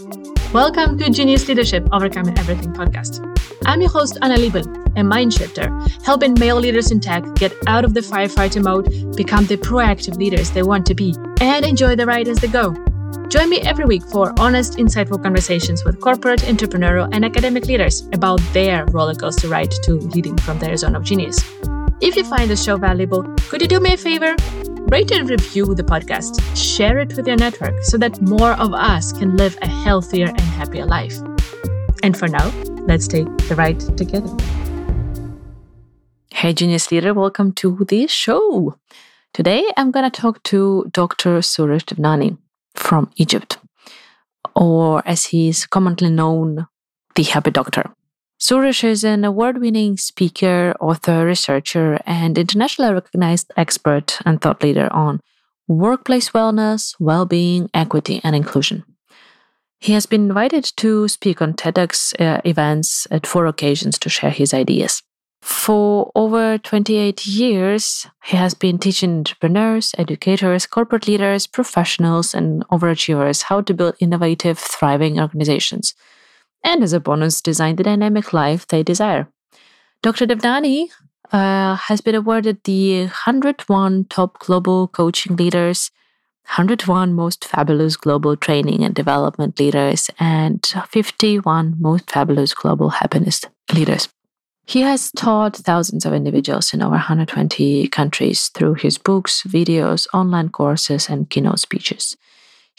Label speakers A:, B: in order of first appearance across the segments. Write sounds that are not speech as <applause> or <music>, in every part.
A: Welcome to Genius Leadership Overcoming Everything podcast. I'm your host, Anna Liebel, a mind shifter, helping male leaders in tech get out of the firefighter mode, become the proactive leaders they want to be, and enjoy the ride as they go. Join me every week for honest, insightful conversations with corporate, entrepreneurial, and academic leaders about their rollercoaster ride to leading from their zone of genius. If you find the show valuable, could you do me a favor? Rate and review the podcast. Share it with your network so that more of us can live a healthier and happier life. And for now, let's take the ride together. Hey, Genius Leader, welcome to the show. Today, I'm going to talk to Dr. Suresh Devnani from Egypt, or as he's commonly known, the Happy Doctor. Suresh is an award winning speaker, author, researcher, and internationally recognized expert and thought leader on workplace wellness, well being, equity, and inclusion. He has been invited to speak on TEDx uh, events at four occasions to share his ideas. For over 28 years, he has been teaching entrepreneurs, educators, corporate leaders, professionals, and overachievers how to build innovative, thriving organizations. And as a bonus, design the dynamic life they desire. Dr. Devnani uh, has been awarded the 101 Top Global Coaching Leaders, 101 Most Fabulous Global Training and Development Leaders, and 51 Most Fabulous Global Happiness Leaders. He has taught thousands of individuals in over 120 countries through his books, videos, online courses, and keynote speeches.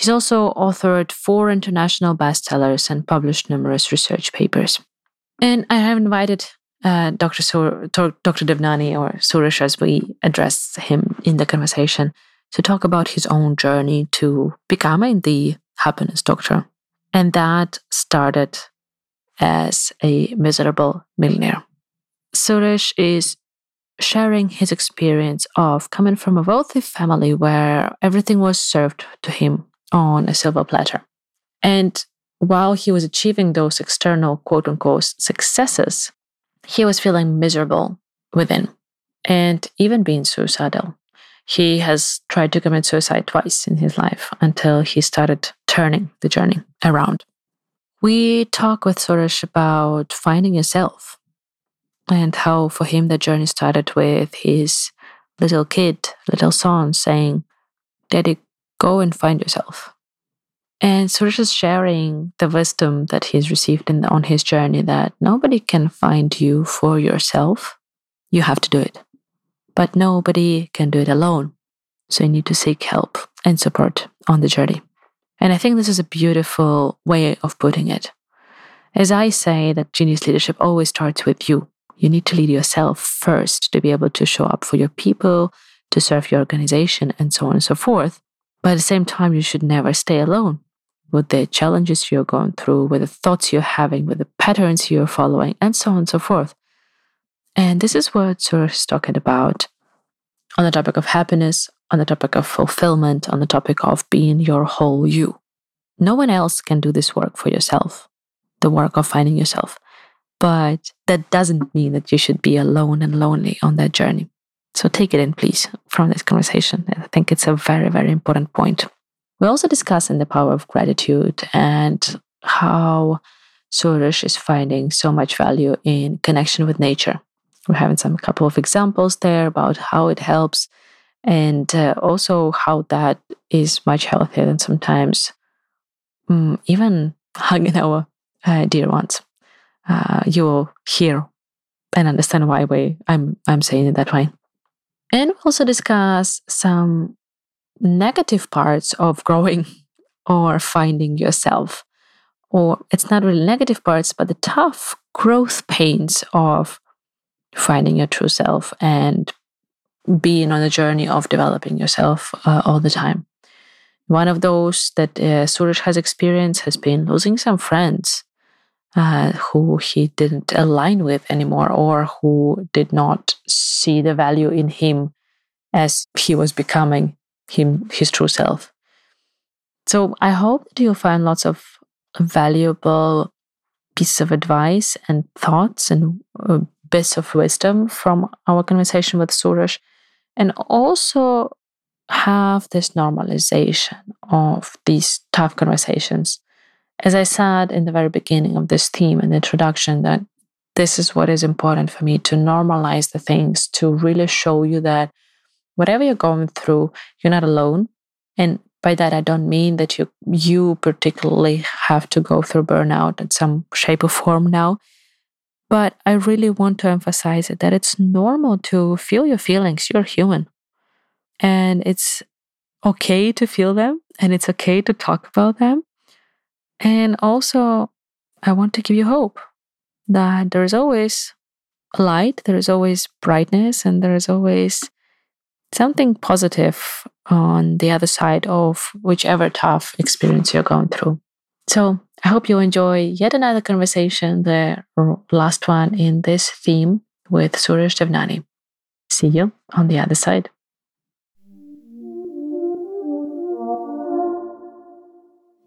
A: He's also authored four international bestsellers and published numerous research papers. And I have invited uh, Dr. Sur- Dr. Devnani or Suresh as we address him in the conversation to talk about his own journey to becoming the happiness doctor. And that started as a miserable millionaire. Suresh is sharing his experience of coming from a wealthy family where everything was served to him on a silver platter. And while he was achieving those external quote unquote successes, he was feeling miserable within and even being suicidal. He has tried to commit suicide twice in his life until he started turning the journey around. We talk with Suresh about finding yourself and how for him the journey started with his little kid, little son saying, Daddy, go and find yourself. And Suresh is sharing the wisdom that he's received in on his journey that nobody can find you for yourself. You have to do it. But nobody can do it alone. So you need to seek help and support on the journey. And I think this is a beautiful way of putting it. As I say that genius leadership always starts with you. You need to lead yourself first to be able to show up for your people, to serve your organization, and so on and so forth. But at the same time, you should never stay alone with the challenges you're going through, with the thoughts you're having, with the patterns you're following, and so on and so forth. And this is what Suresh is talking about on the topic of happiness, on the topic of fulfillment, on the topic of being your whole you. No one else can do this work for yourself, the work of finding yourself. But that doesn't mean that you should be alone and lonely on that journey. So take it in, please, from this conversation. I think it's a very, very important point. We also discuss in the power of gratitude and how Suresh is finding so much value in connection with nature. We're having some couple of examples there about how it helps and uh, also how that is much healthier than sometimes um, even hugging our uh, dear ones uh, you will hear and understand why we, I'm, I'm saying it that way. And we'll also discuss some negative parts of growing <laughs> or finding yourself. Or it's not really negative parts, but the tough growth pains of finding your true self and being on the journey of developing yourself uh, all the time. One of those that uh, Suresh has experienced has been losing some friends uh, who he didn't align with anymore or who did not see the value in him as he was becoming him his true self. So i hope that you'll find lots of valuable pieces of advice and thoughts and uh, bits of wisdom from our conversation with Suresh and also have this normalization of these tough conversations
B: As I said in the very beginning of this theme and introduction, that this is what is important for me to normalize the things, to really show you that whatever you're going through, you're not alone. And by that, I don't mean that you you particularly have to go through burnout in some shape or form now. But I really want to emphasize it that it's normal to feel your feelings. You're human. And it's okay to feel them and it's okay to talk about them. And also, I want to give you hope that there is always light, there is always brightness, and there is always something positive on the other side of whichever tough experience you're going through. So I hope you enjoy yet another conversation, the last one in this theme with Suresh Devnani. See you on the other side.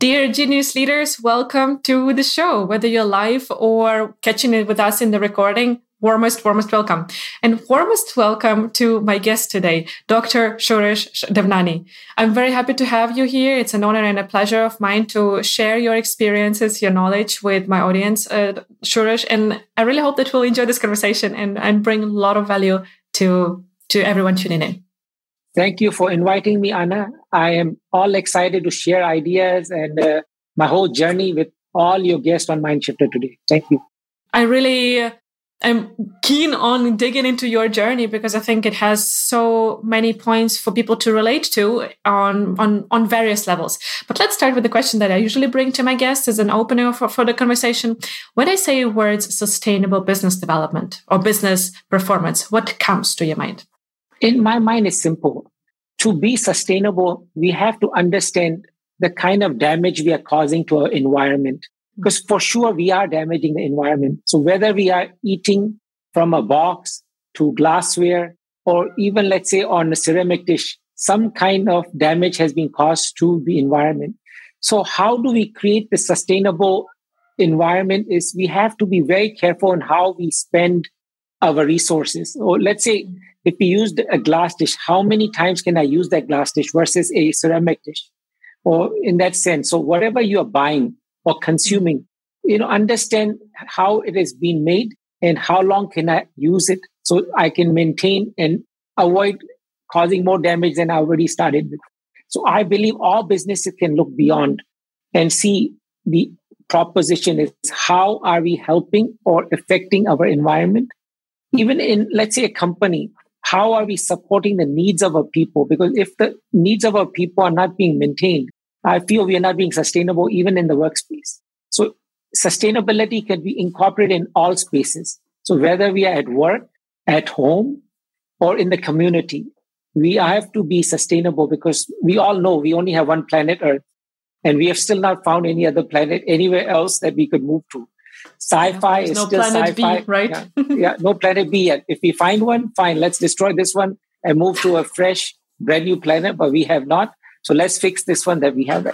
B: Dear Genius Leaders, welcome to the show. Whether you're live or catching it with us in the recording, warmest, warmest welcome. And warmest welcome to my guest today, Dr. Suresh Devnani. I'm very happy to have you here. It's an honor and a pleasure of mine to share your experiences, your knowledge with my audience, uh, Suresh. And I really hope that we'll enjoy this conversation and, and bring a lot of value to, to everyone tuning in.
C: Thank you for inviting me, Anna. I am all excited to share ideas and uh, my whole journey with all your guests on Mindshifter today. Thank you.
B: I really I'm keen on digging into your journey because I think it has so many points for people to relate to on, on, on various levels. But let's start with the question that I usually bring to my guests as an opener for, for the conversation. When I say words sustainable business development or business performance, what comes to your mind?
C: In my mind, it's simple. To be sustainable, we have to understand the kind of damage we are causing to our environment because for sure we are damaging the environment. So whether we are eating from a box to glassware or even let's say on a ceramic dish, some kind of damage has been caused to the environment. So how do we create the sustainable environment is we have to be very careful on how we spend our resources. Or let's say if we used a glass dish, how many times can I use that glass dish versus a ceramic dish? Or in that sense, so whatever you are buying, or consuming you know understand how it has been made and how long can i use it so i can maintain and avoid causing more damage than i already started with so i believe all businesses can look beyond and see the proposition is how are we helping or affecting our environment even in let's say a company how are we supporting the needs of our people because if the needs of our people are not being maintained I feel we are not being sustainable even in the workspace. So sustainability can be incorporated in all spaces. So whether we are at work, at home, or in the community, we have to be sustainable because we all know we only have one planet Earth and we have still not found any other planet anywhere else that we could move to. Sci-fi is no still sci-fi,
B: B, right?
C: yeah, yeah, no planet B yet. If we find one, fine, let's destroy this one and move to a <laughs> fresh, brand new planet, but we have not. So let's fix this one that we have.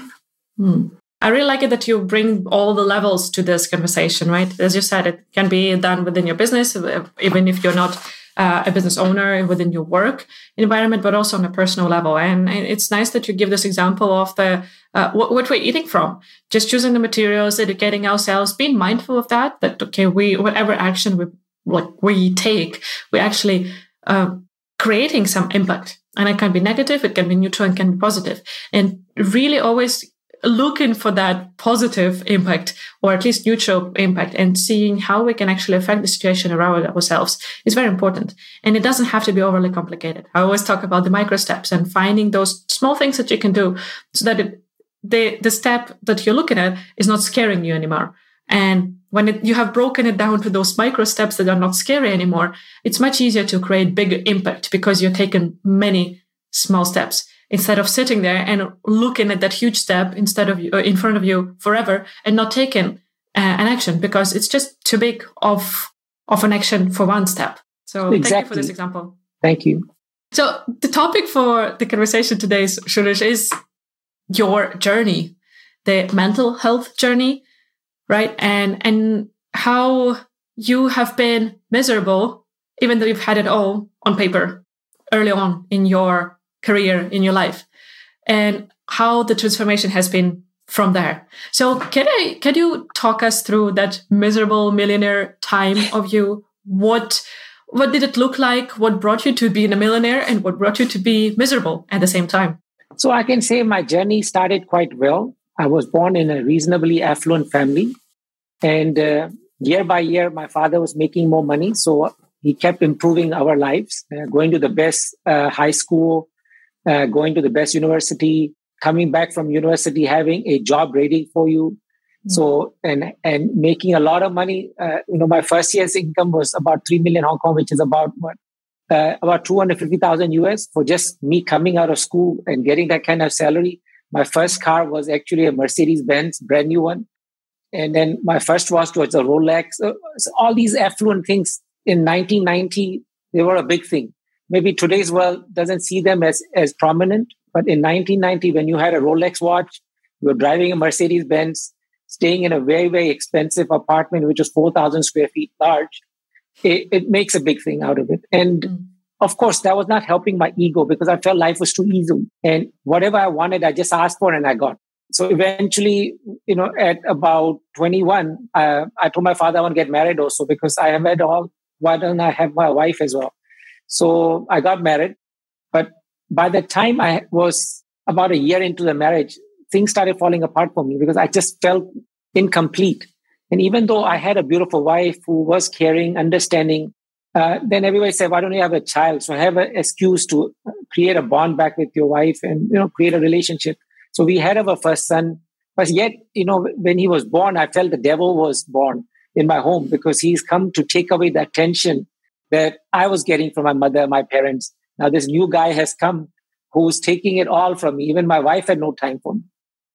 B: Hmm. I really like it that you bring all the levels to this conversation, right? As you said, it can be done within your business, uh, even if you're not uh, a business owner within your work environment, but also on a personal level. And, it's nice that you give this example of the uh, what, what, we're eating from, just choosing the materials, educating ourselves, being mindful of that. That okay, we whatever action we like we take, we actually uh, creating some impact and it can be negative, it can be neutral, and can be positive. And really always looking for that positive impact or at least neutral impact and seeing how we can actually affect the situation around ourselves is very important. And it doesn't have to be overly complicated. I always talk about the micro steps and finding those small things that you can do so that it, the, the step that you're looking at is not scaring you anymore. And when it, you have broken it down to those micro steps that are not scary anymore, it's much easier to create bigger impact because you're taking many small steps instead of sitting there and looking at that huge step instead of uh, in front of you forever and not taking uh, an action because it's just too big of of an action for one step. So exactly. thank you for this example.
C: Thank you.
B: So the topic for the conversation today, Suresh, is your journey, the mental health journey right? And and how you have been miserable, even though you've had it all on paper early on in your career, in your life, and how the transformation has been from there. So can I can you talk us through that miserable millionaire time of you? What what did it look like? What brought you to being a millionaire and what brought you to be miserable at the same time?
C: So I can say my journey started quite well. I was born in a reasonably affluent family. And uh, year by year, my father was making more money. So he kept improving our lives, uh, going to the best uh, high school, uh, going to the best university, coming back from university, having a job ready for you. Mm-hmm. So, and, and making a lot of money. Uh, you know, my first year's income was about 3 million Hong Kong, which is about what? Uh, about 250,000 US for just me coming out of school and getting that kind of salary. My first car was actually a Mercedes Benz, brand new one. And then my first watch was a Rolex. So, so all these affluent things in 1990, they were a big thing. Maybe today's world doesn't see them as, as prominent, but in 1990, when you had a Rolex watch, you were driving a Mercedes Benz, staying in a very, very expensive apartment, which was 4,000 square feet large, it, it, makes a big thing out of it. And mm. of course, that was not helping my ego because I felt life was too easy. And whatever I wanted, I just asked for and I got. So eventually, you know, at about 21, uh, I told my father I want to get married also because I have had all, why don't I have my wife as well? So I got married. But by the time I was about a year into the marriage, things started falling apart for me because I just felt incomplete. And even though I had a beautiful wife who was caring, understanding, uh, then everybody said, why don't you have a child? So I have an excuse to create a bond back with your wife and, you know, create a relationship. So we had our first son. But yet, you know, when he was born, I felt the devil was born in my home because he's come to take away the attention that I was getting from my mother, my parents. Now this new guy has come who's taking it all from me. Even my wife had no time for me.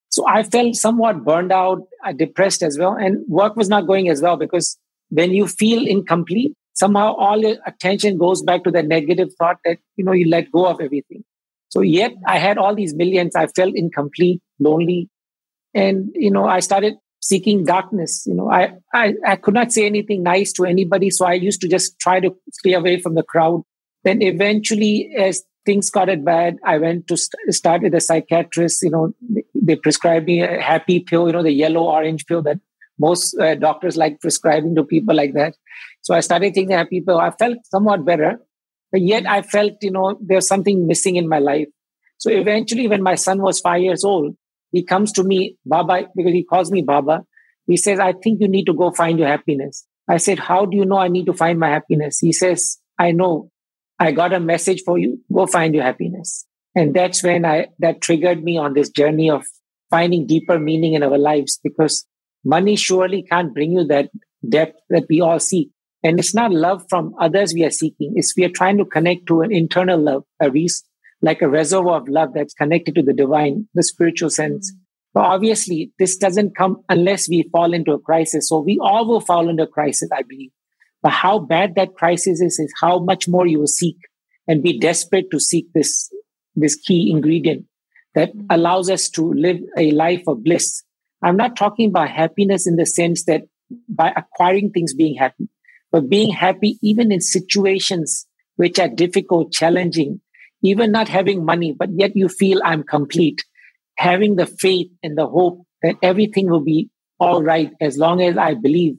C: So I felt somewhat burned out, uh, depressed as well. And work was not going as well because when you feel incomplete, somehow all your attention goes back to the negative thought that, you know, you let go of everything. So yet I had all these millions. I felt incomplete, lonely. And, you know, I started seeking darkness. You know, I, I, I could not say anything nice to anybody. So I used to just try to stay away from the crowd. Then eventually, as things got bad, I went to st- start with a psychiatrist. You know, they prescribed me a happy pill, you know, the yellow orange pill that most uh, doctors like prescribing to people like that. So I started taking the happy pill. I felt somewhat better, but yet I felt, you know, there's something missing in my life. So eventually, when my son was five years old, he comes to me, Baba, because he calls me Baba. He says, I think you need to go find your happiness. I said, How do you know I need to find my happiness? He says, I know. I got a message for you. Go find your happiness. And that's when I, that triggered me on this journey of finding deeper meaning in our lives because money surely can't bring you that depth that we all seek. And it's not love from others we are seeking. It's we are trying to connect to an internal love, a res- like a reservoir of love that's connected to the divine, the spiritual sense. But obviously, this doesn't come unless we fall into a crisis. So we all will fall into a crisis, I believe. But how bad that crisis is, is how much more you will seek and be desperate to seek this, this key ingredient that allows us to live a life of bliss. I'm not talking about happiness in the sense that by acquiring things being happy, but being happy even in situations which are difficult, challenging, even not having money, but yet you feel I'm complete. Having the faith and the hope that everything will be all right as long as I believe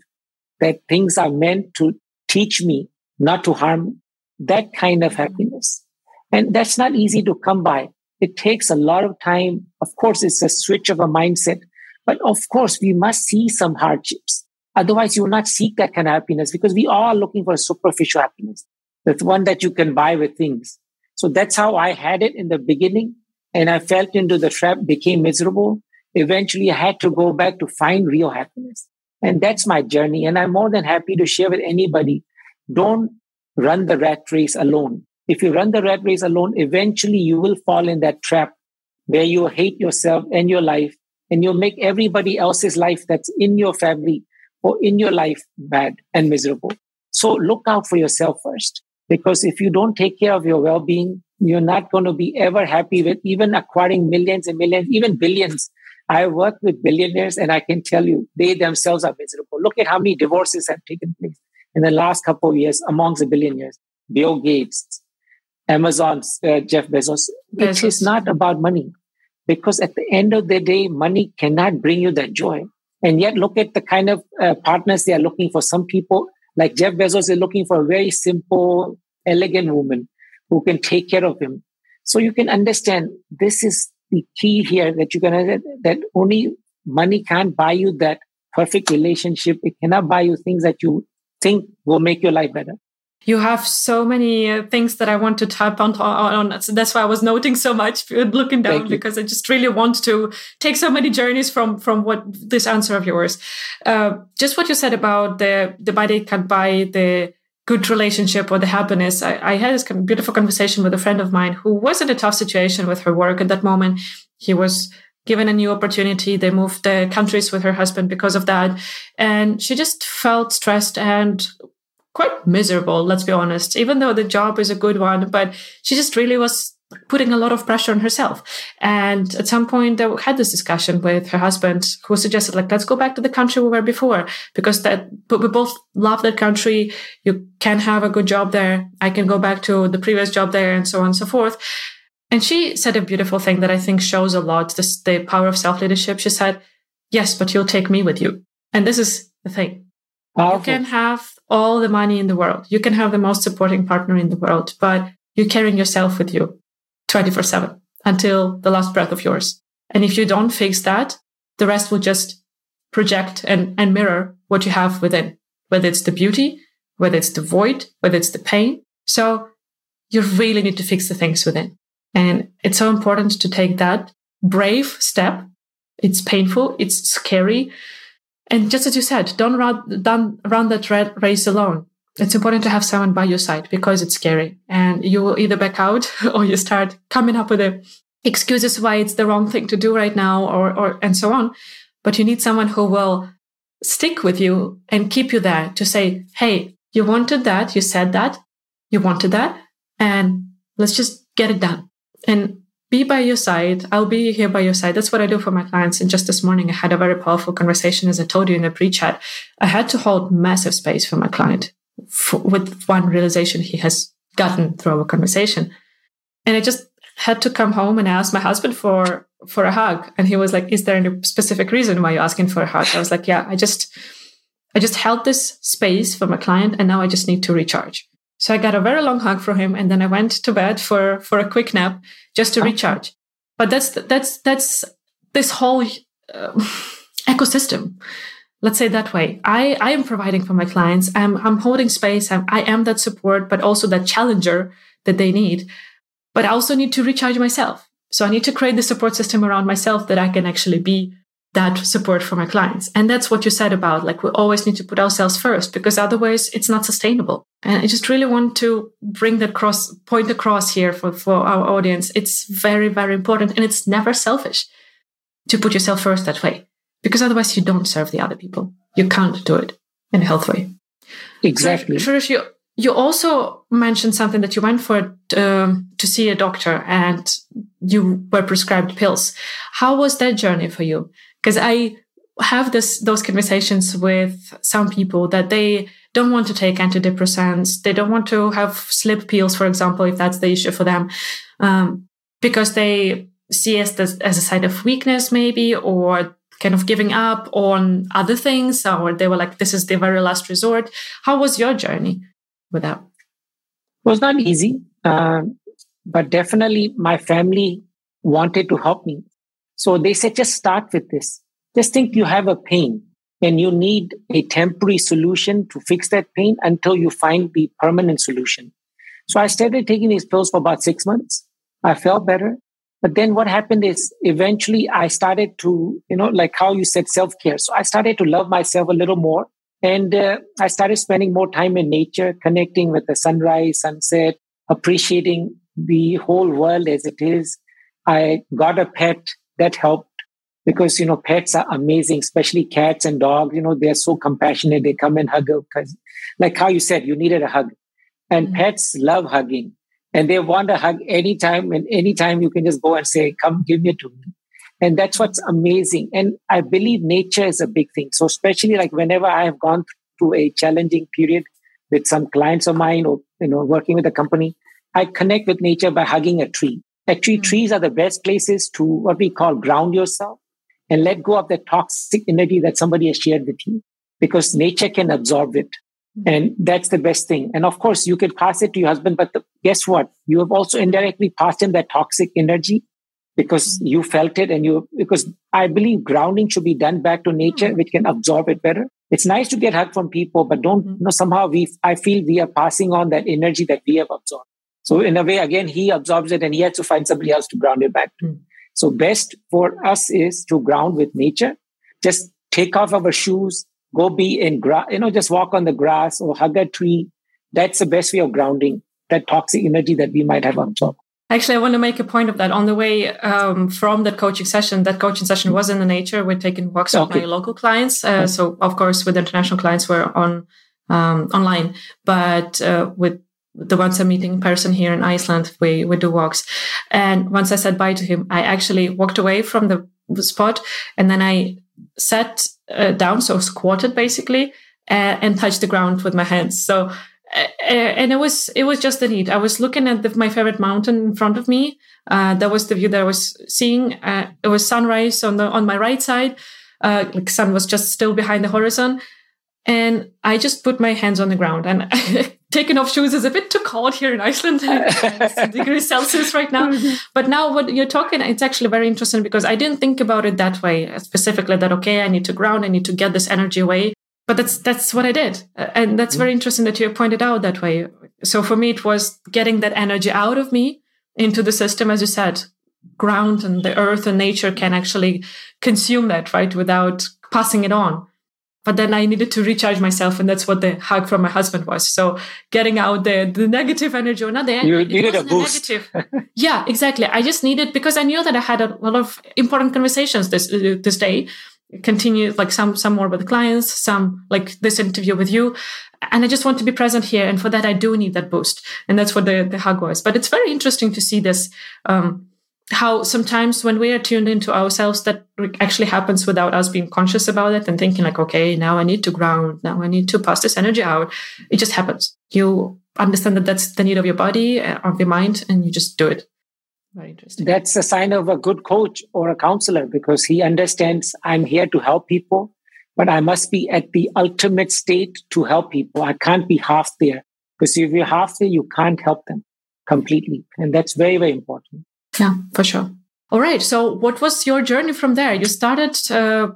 C: that things are meant to teach me, not to harm that kind of happiness. And that's not easy to come by. It takes a lot of time. Of course, it's a switch of a mindset, but of course, we must see some hardships. Otherwise, you will not seek that kind of happiness because we are looking for superficial happiness. That's one that you can buy with things. So that's how I had it in the beginning. And I fell into the trap, became miserable. Eventually, I had to go back to find real happiness. And that's my journey. And I'm more than happy to share with anybody. Don't run the rat race alone. If you run the rat race alone, eventually you will fall in that trap where you hate yourself and your life and you'll make everybody else's life that's in your family or in your life bad and miserable. So look out for yourself first. Because if you don't take care of your well-being, you're not going to be ever happy with even acquiring millions and millions, even billions I work with billionaires and I can tell you they themselves are miserable. Look at how many divorces have taken place in the last couple of years amongst the billionaires. Bill Gates, Amazon's uh, Jeff Bezos. Bezos. It is not about money. because at the end of the day, money cannot bring you that joy. And yet, look at the kind of uh, partners they are looking for. Some people, like Jeff Bezos, is looking for a very simple, elegant woman who can take care of him. So you can understand this is the key here that you're gonna that only money can't buy you that perfect relationship. It cannot buy you things that you think will make your life better
B: you have so many uh, things that I want to tap on, on. So that's why I was noting so much, <laughs> looking down, because I just really want to take so many journeys from from what this answer of yours. Uh, just what you said about the the body can't buy the good relationship or the happiness. I, I had this beautiful conversation with a friend of mine who was in a tough situation with her work at that moment. He was given a new opportunity. They moved the countries with her husband because of that. And she just felt stressed and quite miserable, let's be honest, even though the job is a good one, but she just really was putting a lot of pressure on herself. And at some point, I had this discussion with her husband, who suggested, like, let's go back to the country we were before, because that, but we both love that country. You can have a good job there. I can go back to the previous job there, and so on and so forth. And she said a beautiful thing that I think shows a lot this, the power of self leadership. She said, Yes, but you'll take me with you. And this is the thing. Powerful. You can have all the money in the world. You can have the most supporting partner in the world, but you're carrying yourself with you 24 7 until the last breath of yours. And if you don't fix that, the rest will just project and, and mirror what you have within, whether it's the beauty, whether it's the void, whether it's the pain. So you really need to fix the things within. And it's so important to take that brave step. It's painful. It's scary. And just as you said, don't run, don't run that race alone. It's important to have someone by your side because it's scary and you will either back out <laughs> or you start coming up with the excuses why it's the wrong thing to do right now or, or, and so on. But you need someone who will stick with you and keep you there to say, Hey, you wanted that. You said that you wanted that and let's just get it done. And be by your side. I'll be here by your side. That's what I do for my clients. And just this morning, I had a very powerful conversation, as I told you in the pre chat. I had to hold massive space for my client for, with one realization he has gotten through our conversation. And I just had to come home and ask my husband for for a hug. And he was like, Is there any specific reason why you're asking for a hug? I was like, Yeah, I just I just held this space for my client and now I just need to recharge. So I got a very long hug from him, and then I went to bed for for a quick nap just to recharge. But that's that's that's this whole uh, <laughs> ecosystem. Let's say that way. I I am providing for my clients. I'm I'm holding space. I'm, I am that support, but also that challenger that they need. But I also need to recharge myself. So I need to create the support system around myself that I can actually be that support for my clients. And that's what you said about like we always need to put ourselves first because otherwise it's not sustainable. And I just really want to bring that cross point across here for, for our audience. It's very, very important and it's never selfish to put yourself first that way because otherwise you don't serve the other people. You can't do it in a healthy way.
C: Exactly.
B: So, you, you also mentioned something that you went for um, to see a doctor and you were prescribed pills. How was that journey for you? Because I have this those conversations with some people that they don't want to take antidepressants, they don't want to have sleep pills, for example, if that's the issue for them, um, because they see it as, as a sign of weakness, maybe, or kind of giving up on other things, or they were like, "This is the very last resort." How was your journey with that?
C: It was not easy, uh, but definitely my family wanted to help me. So they said, just start with this. Just think you have a pain and you need a temporary solution to fix that pain until you find the permanent solution. So I started taking these pills for about six months. I felt better. But then what happened is eventually I started to, you know, like how you said self care. So I started to love myself a little more. And uh, I started spending more time in nature, connecting with the sunrise, sunset, appreciating the whole world as it is. I got a pet that helped. Because you know pets are amazing especially cats and dogs you know they're so compassionate. They come and hug because like how you said you needed a hug. And mm-hmm. pets love hugging. And they want a hug anytime and anytime you can just go and say come give me to me. And that's what's amazing. And i believe nature is a big thing. So especially like whenever i have gone through a challenging period with some clients of mine or you know working with a company i connect with nature by hugging a tree Actually, mm-hmm. trees are the best places to what we call ground yourself and let go of the toxic energy that somebody has shared with you because nature can absorb it. Mm-hmm. And that's the best thing. And of course, you can pass it to your husband, but the, guess what? You have also indirectly passed him that toxic energy because mm-hmm. you felt it and you, because I believe grounding should be done back to nature, which can absorb it better. It's nice to get help from people, but don't, you know, somehow we, I feel we are passing on that energy that we have absorbed. So in a way, again, he absorbs it and he has to find somebody else to ground it back to. Mm. So best for us is to ground with nature. Just take off our shoes, go be in grass, you know, just walk on the grass or hug a tree. That's the best way of grounding that toxic energy that we might have absorbed.
B: Actually, I want to make a point of that. On the way um, from that coaching session, that coaching session was in the nature. We're taking walks okay. with my local clients. Uh, okay. So, of course, with international clients, we're on um, online. But uh, with the once I'm meeting in person here in Iceland, we, we do walks. And once I said bye to him, I actually walked away from the spot and then I sat uh, down, so squatted basically, uh, and touched the ground with my hands. So, uh, and it was it was just the need. I was looking at the, my favorite mountain in front of me. Uh, that was the view that I was seeing. Uh, it was sunrise on the on my right side. Uh, like sun was just still behind the horizon, and I just put my hands on the ground and <laughs> taking off shoes is a bit too cold here in Iceland. <laughs> degrees Celsius right now. <laughs> But now what you're talking, it's actually very interesting because I didn't think about it that way uh, specifically that, okay, I need to ground, I need to get this energy away. But that's, that's what I did. Uh, and that's very mm. interesting that you pointed out that way. So for me, it was getting that energy out of me into the system, as you said, ground and the earth and nature can actually consume that, right? Without passing it on but then I needed to recharge myself, and that's what the hug from my husband was. So getting out the the negative energy, or not the
C: you needed a boost. A
B: yeah, exactly. I just needed because I knew that I had a lot of important conversations this uh, this day. Continue like some some more with clients, some like this interview with you, and I just want to be present here. And for that, I do need that boost, and that's what the the hug was. But it's very interesting to see this. Um, how sometimes when we are tuned into ourselves that actually happens without us being conscious about it and thinking like okay now i need to ground now i need to pass this energy out. It just happens. You understand that that's the need of your body uh, of your mind and you just do it. Very interesting.
C: That's a sign of a good coach or a counselor because he understands i'm here to help people but i must be at the ultimate state to help people. I can't be half there because if you're half there you can't help them completely. And that's very very important
B: yeah, for sure. All right. So, what was your journey from there? You started uh,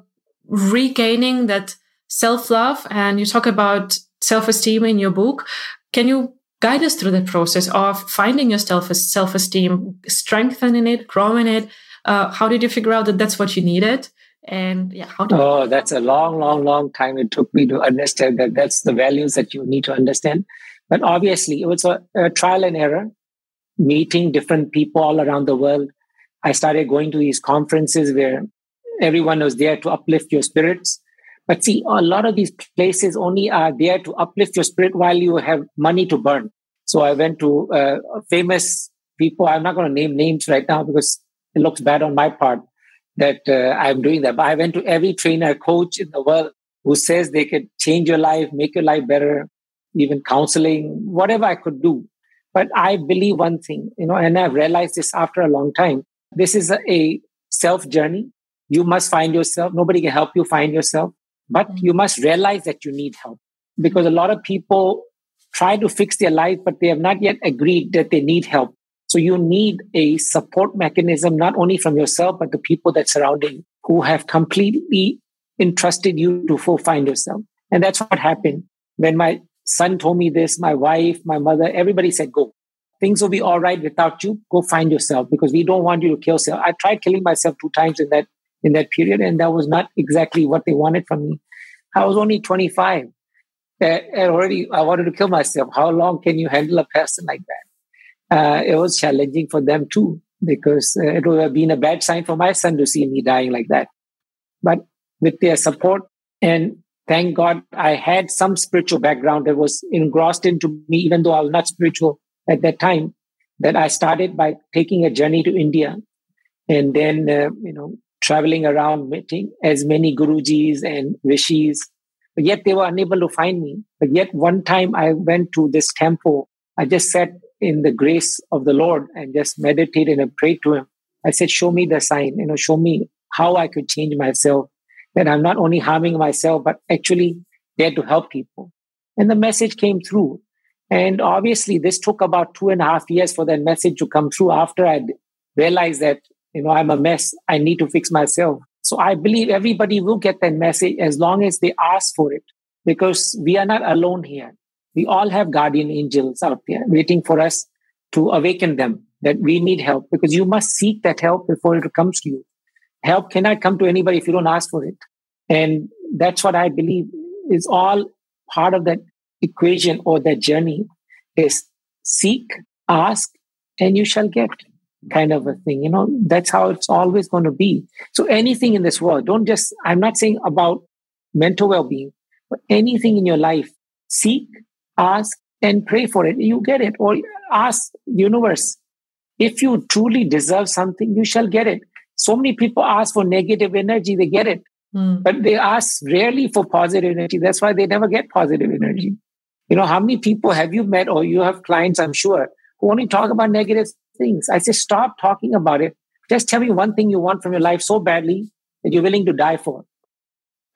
B: regaining that self love, and you talk about self esteem in your book. Can you guide us through the process of finding your self self esteem, strengthening it, growing it? Uh, how did you figure out that that's what you needed? And yeah, how?
C: oh, that's a long, long, long time it took me to understand that that's the values that you need to understand. But obviously, it was a, a trial and error meeting different people all around the world. I started going to these conferences where everyone was there to uplift your spirits. But see, a lot of these places only are there to uplift your spirit while you have money to burn. So I went to uh, famous people. I'm not going to name names right now because it looks bad on my part that uh, I'm doing that. But I went to every trainer, coach in the world who says they could change your life, make your life better, even counseling, whatever I could do. But I believe one thing, you know, and I've realized this after a long time. This is a, self journey. You must find yourself. Nobody can help you find yourself, but mm-hmm. you must realize that you need help because a lot of people try to fix their life, but they have not yet agreed that they need help. So you need a support mechanism, not only from yourself, but the people that surround you who have completely entrusted you to find yourself. And that's what happened when my son told me this, my wife, my mother, everybody said, go. Things will be all right without you. Go find yourself because we don't want you to kill yourself. I tried killing myself two times in that in that period, and that was not exactly what they wanted from me. I was only 25. And already I wanted to kill myself. How long can you handle a person like that? Uh, it was challenging for them too, because uh, it would have been a bad sign for my son to see me dying like that. But with their support and thank God I had some spiritual background that was engrossed into me, even though I was not spiritual at that time, that I started by taking a journey to India and then, uh, you know, traveling around meeting as many gurujis and rishis. But yet they were unable to find me. But yet one time I went to this temple. I just sat in the grace of the Lord and just meditated and prayed to Him. I said, Show me the sign, you know, show me how I could change myself, that I'm not only harming myself, but actually there to help people. And the message came through. And obviously, this took about two and a half years for that message to come through after I realized that, you know, I'm a mess. I need to fix myself. So I believe everybody will get that message as long as they ask for it, because we are not alone here. We all have guardian angels out there waiting for us to awaken them that we need help because you must seek that help before it comes to you. Help cannot come to anybody if you don't ask for it. And that's what I believe is all part of that equation or that journey is seek, ask, and you shall get kind of a thing. You know, that's how it's always going to be. So anything in this world, don't just, I'm not saying about mental well-being, but anything in your life, seek, ask, and pray for it. You get it. Or ask universe, if you truly deserve something, you shall get it. So many people ask for negative energy, they get it. Mm. But they ask rarely for positive energy. That's why they never get positive energy. You know, how many people have you met or you have clients, I'm sure, who only talk about negative things? I say, stop talking about it. Just tell me one thing you want from your life so badly that you're willing to die for.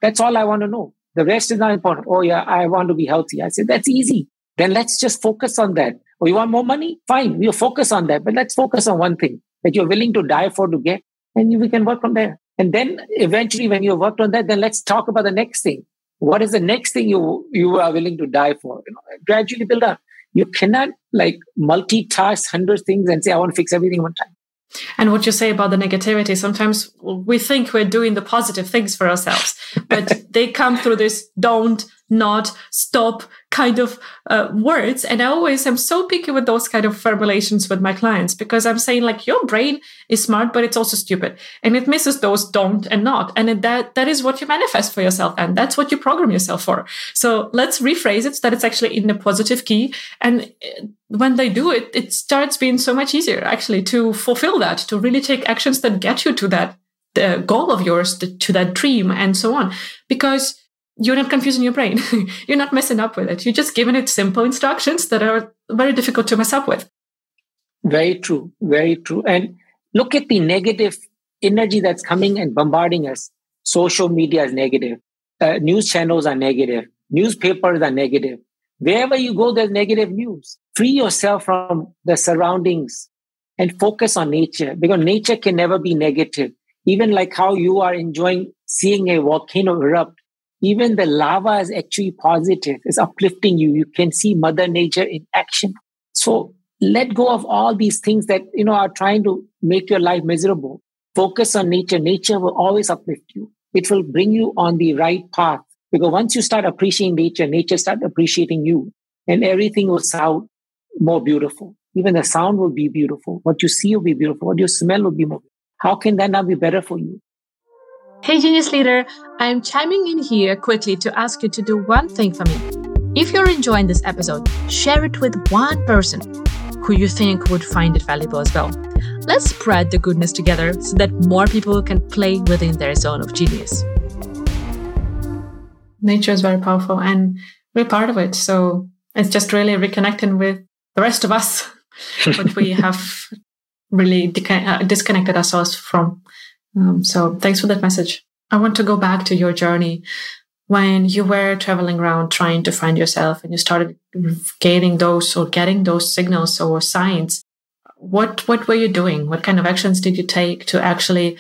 C: That's all I want to know. The rest is not important. Oh, yeah, I want to be healthy. I said, that's easy. Then let's just focus on that. Or oh, you want more money? Fine, we'll focus on that. But let's focus on one thing that you're willing to die for to get, and we can work from there. And then eventually, when you've worked on that, then let's talk about the next thing. What is the next thing you you are willing to die for? You know, gradually build up. You cannot like multitask hundred things and say, I want to fix everything one time.
B: And what you say about the negativity, sometimes we think we're doing the positive things for ourselves, but <laughs> they come through this don't, not, stop kind of uh, words. And I always am so picky with those kind of formulations with my clients because I'm saying like your brain is smart, but it's also stupid and it misses those don't and not. And that, that is what you manifest for yourself. And that's what you program yourself for. So let's rephrase it so that it's actually in the positive key. And uh, when they do it, it starts being so much easier actually to fulfill that, to really take actions that get you to that goal of yours, to that dream and so on. Because you're not confusing your brain. <laughs> you're not messing up with it. You're just giving it simple instructions that are very difficult to mess up with.
C: Very true. Very true. And look at the negative energy that's coming and bombarding us. Social media is negative. Uh, news channels are negative. Newspapers are negative. Wherever you go, there's negative news. Free yourself from the surroundings and focus on nature because nature can never be negative. Even like how you are enjoying seeing a volcano erupt even the lava is actually positive, it's uplifting you. You can see Mother Nature in action. So let go of all these things that, you know, are trying to make your life miserable. Focus on nature. Nature will always uplift you. It will bring you on the right path. Because once you start appreciating nature, nature start appreciating you and everything will sound more beautiful. Even the sound will be beautiful. What you see will be beautiful. What you smell will be more. How can that not be better for you?
A: Hey, Genius Leader, I'm chiming in here quickly to ask you to do one thing for me. If you're enjoying this episode, share it with one person who you think would find it valuable as well. Let's spread the goodness together so that more people can play within their zone of genius.
B: Nature is very powerful and we're part of it. So it's just really reconnecting with the rest of us, <laughs> what we have really uh, disconnected ourselves from. Um, so thanks for that message. I want to go back to your journey when you were traveling around trying to find yourself and you started gaining those or getting those signals or signs. What, what were you doing? What kind of actions did you take to actually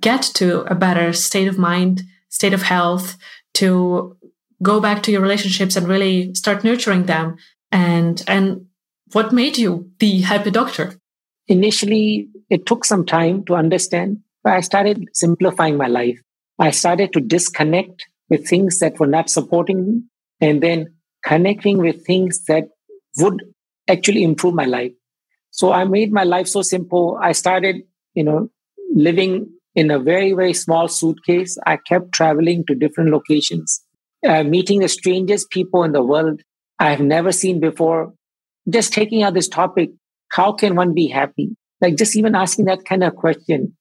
B: get to a better state of mind, state of health, to go back to your relationships and really start nurturing them? And, and what made you the happy doctor?
C: Initially, it took some time to understand I started simplifying my life. I started to disconnect with things that were not supporting me and then connecting with things that would actually improve my life. So I made my life so simple. I started, you know, living in a very, very small suitcase. I kept traveling to different locations, uh, meeting the strangest people in the world I have never seen before. Just taking out this topic, how can one be happy? Like just even asking that kind of question.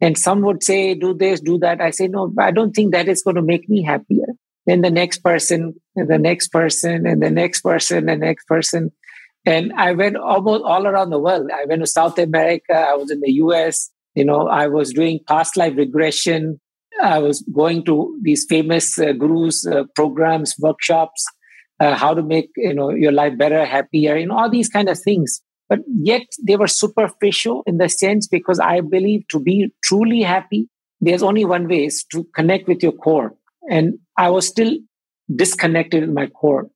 C: And some would say, do this, do that. I say, no, I don't think that is going to make me happier. Then the next person, and the next person, and the next person, and the next person. And I went almost all around the world. I went to South America. I was in the US. You know, I was doing past life regression. I was going to these famous uh, gurus uh, programs, workshops, uh, how to make you know your life better, happier, and all these kind of things. But yet they were superficial in the sense because I believe to be truly happy, there's only one way is to connect with your core. And I was still disconnected with my core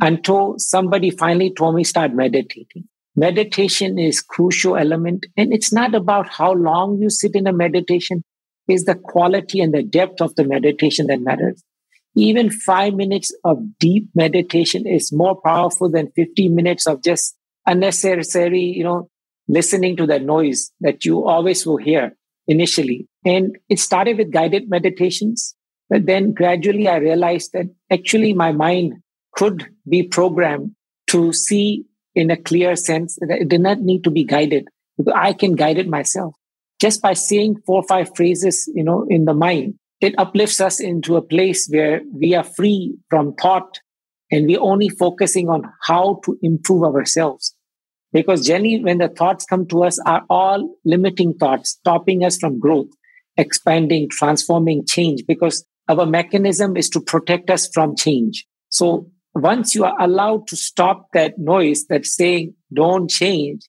C: until somebody finally told me start meditating. Meditation is crucial element. And it's not about how long you sit in a meditation. It's the quality and the depth of the meditation that matters. Even five minutes of deep meditation is more powerful than 50 minutes of just unnecessary, you know, listening to that noise that you always will hear initially. And it started with guided meditations. But then gradually I realized that actually my mind could be programmed to see in a clear sense that it did not need to be guided because I can guide it myself. Just by saying four or five phrases, you know, in the mind, it uplifts us into a place where we are free from thought and we're only focusing on how to improve ourselves. Because generally, when the thoughts come to us are all limiting thoughts, stopping us from growth, expanding, transforming, change, because our mechanism is to protect us from change. So once you are allowed to stop that noise that's saying don't change,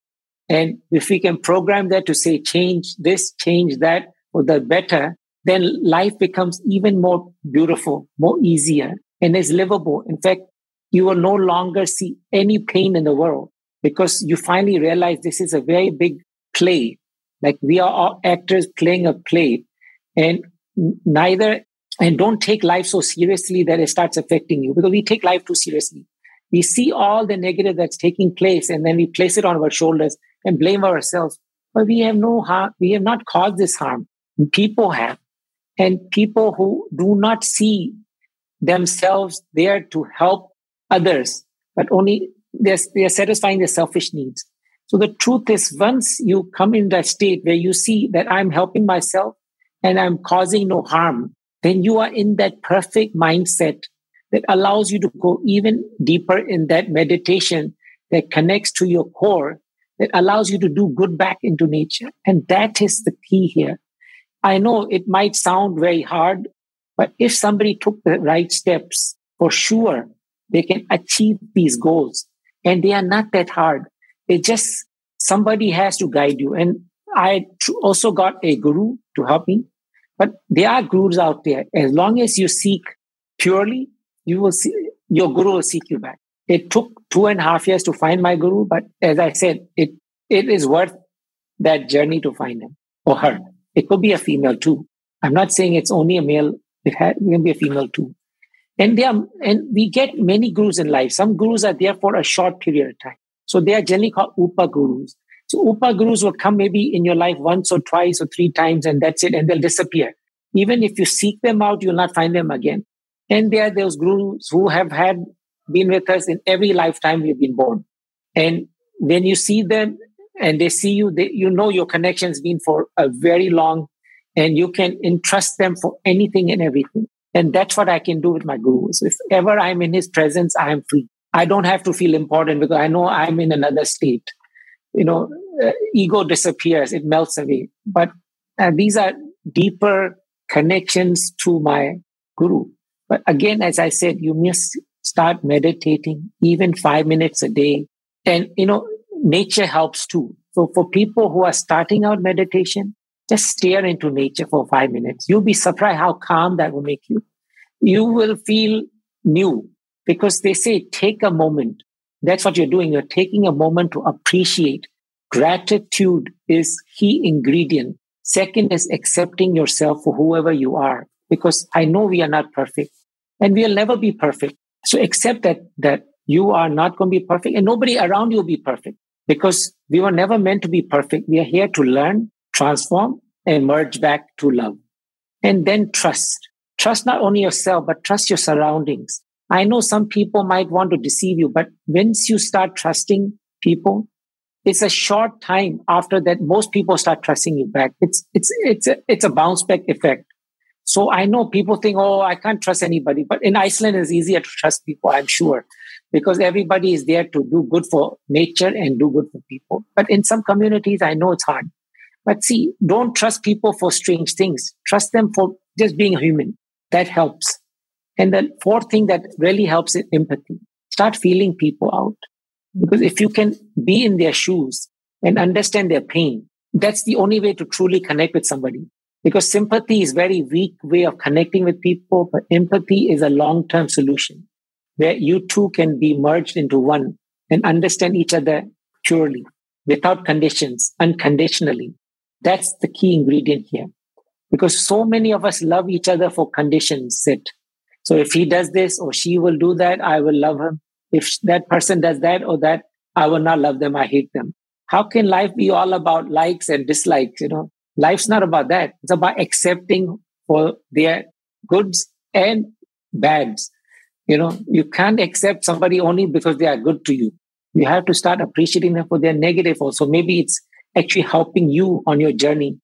C: and if we can program that to say change this, change that for the better, then life becomes even more beautiful, more easier, and is livable. In fact, you will no longer see any pain in the world because you finally realize this is a very big play. Like we are all actors playing a play and neither and don't take life so seriously that it starts affecting you because we take life too seriously. We see all the negative that's taking place and then we place it on our shoulders and blame ourselves. But we have no harm. We have not caused this harm. People have. And people who do not see themselves there to help others, but only they're, they're satisfying their selfish needs. So the truth is once you come in that state where you see that I'm helping myself and I'm causing no harm, then you are in that perfect mindset that allows you to go even deeper in that meditation that connects to your core, that allows you to do good back into nature. And that is the key here. I know it might sound very hard, but if somebody took the right steps, for sure, they can achieve these goals. And they are not that hard. It just, somebody has to guide you. And I also got a guru to help me but there are gurus out there. As long as you seek purely, you will see your guru will seek you back. It took two and a half years to find my guru, but as I said, it it is worth that journey to find him or her. It could be a female too. I'm not saying it's only a male. It, ha- it can be a female too. And they are, and we get many gurus in life. Some gurus are there for a short period of time. So they are generally called upa gurus. So Upa gurus will come maybe in your life once or twice or three times and that's it. And they'll disappear. Even if you seek them out, you'll not find them again. And there are those gurus who have had been with us in every lifetime we've been born. And when you see them and they see you, they, you know your connection's been for a very long and you can entrust them for anything and everything. And that's what I can do with my gurus. If ever I'm in his presence, I am free. I don't have to feel important because I know I'm in another state you know, uh, ego disappears, it melts away. But uh, these are deeper connections to my guru. But again, as I said, you must start meditating even five minutes a day. And, you know, nature helps too. So for people who are starting out meditation, just stare into nature for five minutes. You'll be surprised how calm that will make you. You will feel new because they say take a moment that's what you're doing. You're taking a moment to appreciate. Gratitude is key ingredient. Second is accepting yourself for whoever you are, because I know we are not perfect and we'll never be perfect. So accept that, that you are not going to be perfect and nobody around you will be perfect because we were never meant to be perfect. We are here to learn, transform, and merge back to love. And then trust. Trust not only yourself, but trust your surroundings. I know some people might want to deceive you, but once you start trusting people, it's a short time after that most people start trusting you back. It's it's it's a, it's a bounce back effect. So I know people think, oh, I can't trust anybody. But in Iceland, it's easier to trust people, I'm sure, because everybody is there to do good for nature and do good for people. But in some communities, I know it's hard. But see, don't trust people for strange things. Trust them for just being human. That helps. And the fourth thing that really helps is empathy. Start feeling people out. Because if you can be in their shoes and understand their pain, that's the only way to truly connect with somebody. Because sympathy is very weak way of connecting with people, but empathy is a long-term solution where you two can be merged into one and understand each other purely without conditions, unconditionally. That's the key ingredient here. Because so many of us love each other for conditions set. So if he does this or she will do that, I will love him. If that person does that or that, I will not love them. I hate them. How can life be all about likes and dislikes? You know, life's not about that. It's about accepting for their goods and bads. You know, you can't accept somebody only because they are good to you. You have to start appreciating them for their negative also. Maybe it's actually helping you on your journey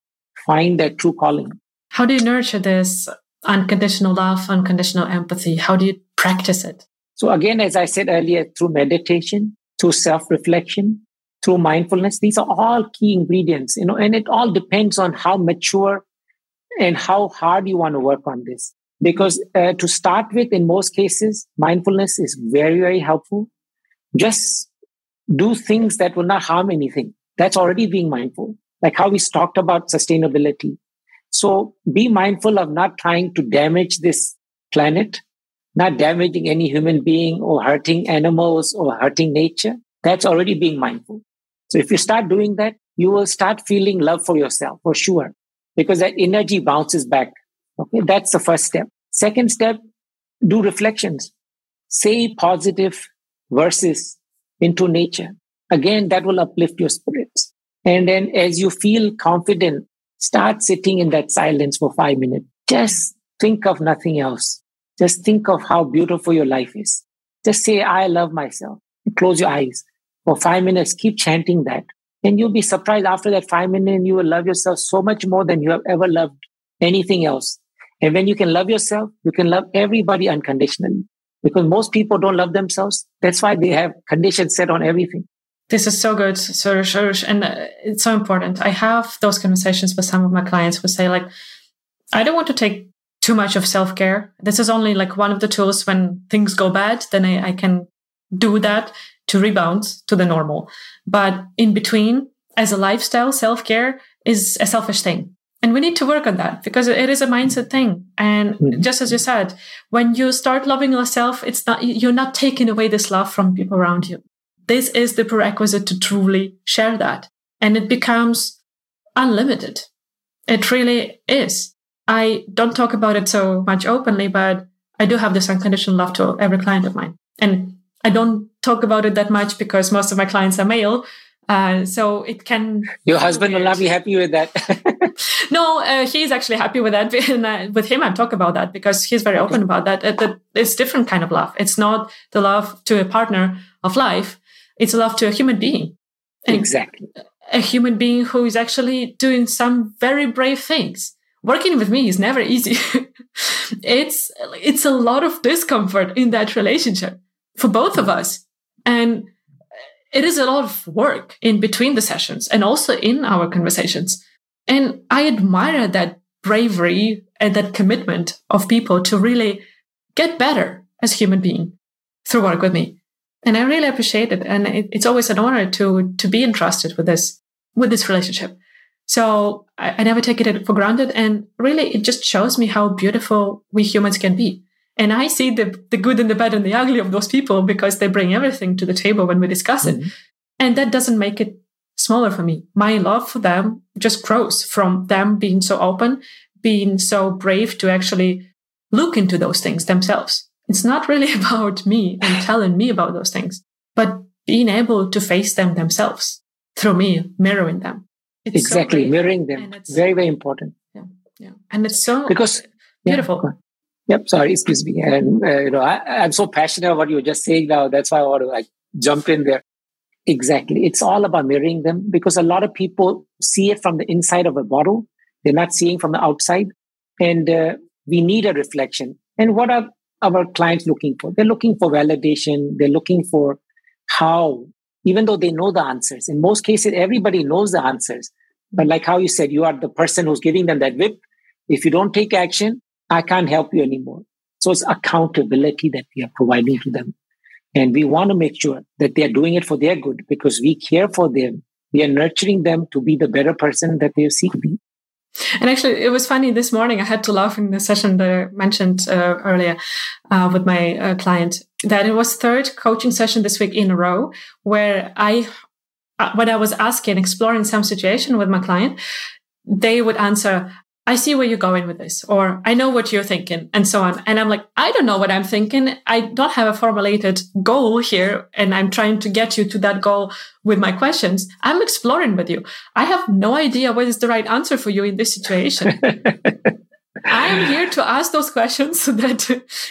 C: find that true calling.
B: How do you nurture this unconditional love, unconditional empathy? How do you practice it?
C: So again, as I said earlier, through meditation, through self-reflection, through mindfulness, these are all key ingredients, you know, and it all depends on how mature and how hard you want to work on this. Because uh, to start with, in most cases, mindfulness is very, very helpful. Just do things that will not harm anything. That's already being mindful. Like how we talked about sustainability. So be mindful of not trying to damage this planet, not damaging any human being or hurting animals or hurting nature. That's already being mindful. So if you start doing that, you will start feeling love for yourself for sure, because that energy bounces back. Okay. That's the first step. Second step, do reflections. Say positive verses into nature. Again, that will uplift your spirits. And then as you feel confident, start sitting in that silence for five minutes. Just think of nothing else. Just think of how beautiful your life is. Just say, I love myself. Close your eyes for five minutes. Keep chanting that. And you'll be surprised after that five minutes, you will love yourself so much more than you have ever loved anything else. And when you can love yourself, you can love everybody unconditionally because most people don't love themselves. That's why they have conditions set on everything.
B: This is so good, Suresh, and uh, it's so important. I have those conversations with some of my clients who say like, I don't want to take too much of self care. This is only like one of the tools when things go bad, then I, I can do that to rebound to the normal. But in between, as a lifestyle, self care is a selfish thing. And we need to work on that because it is a mindset thing. And mm-hmm. just as you said, when you start loving yourself, it's not, you're not taking away this love from people around you. This is the prerequisite to truly share that. And it becomes unlimited. It really is. I don't talk about it so much openly, but I do have this unconditional love to every client of mine. And I don't talk about it that much because most of my clients are male. Uh, so it can.
C: Your husband will not be happy with that. <laughs>
B: no, uh, he's actually happy with that. <laughs> And, uh, with him, I talk about that because he's very open about that. that. It's different kind of love. It's not the love to a partner of life. It's love to a human being.
C: And exactly.
B: A human being who is actually doing some very brave things. Working with me is never easy. <laughs> it's, it's a lot of discomfort in that relationship for both of us. And it is a lot of work in between the sessions and also in our conversations. And I admire that bravery and that commitment of people to really get better as human being through work with me and I really appreciate it. And it, it's always an honor to to be entrusted with this with this relationship. So I, I never take it for granted, and really, it just shows me how beautiful we humans can be. And I see the the good and the bad and the ugly of those people because they bring everything to the table when we discuss mm-hmm. it, and that doesn't make it smaller for me. My love for them just grows from them being so open, being so brave to actually look into those things themselves. It's not really <laughs> about me and telling me about those things, but being able to face them themselves through me mirroring them.
C: It's exactly so mirroring them. Very, very important.
B: Yeah, yeah, and it's so
C: because
B: beautiful.
C: Yeah, yep. Sorry, excuse me. And uh, you know, I, I'm so passionate about what you were just saying now. That's why I want to like jump in there. Exactly. It's all about mirroring them because a lot of people see it from the inside of a bottle. They're not seeing from the outside. And uh, we need a reflection. And what are our clients looking for? They're looking for validation. They're looking for how, even though they know the answers. In most cases, everybody knows the answers. But like how you said, you are the person who's giving them that whip. If you don't take action, I can't help you anymore. So it's accountability that we are providing to them. And we want to make sure that they are doing it for their good because we care for them. We are nurturing them to be the better person that they seek to be.
B: And actually, it was funny this morning. I had to laugh in the session that I mentioned uh, earlier uh, with my uh, client that it was third coaching session this week in a row where I, uh, when I was asking, exploring some situation with my client, they would answer, I see where you're going with this, or I know what you're thinking, and so on. And I'm like, I don't know what I'm thinking. I don't have a formulated goal here, and I'm trying to get you to that goal with my questions. I'm exploring with you. I have no idea what is the right answer for you in this situation. <laughs> I am here to ask those questions so that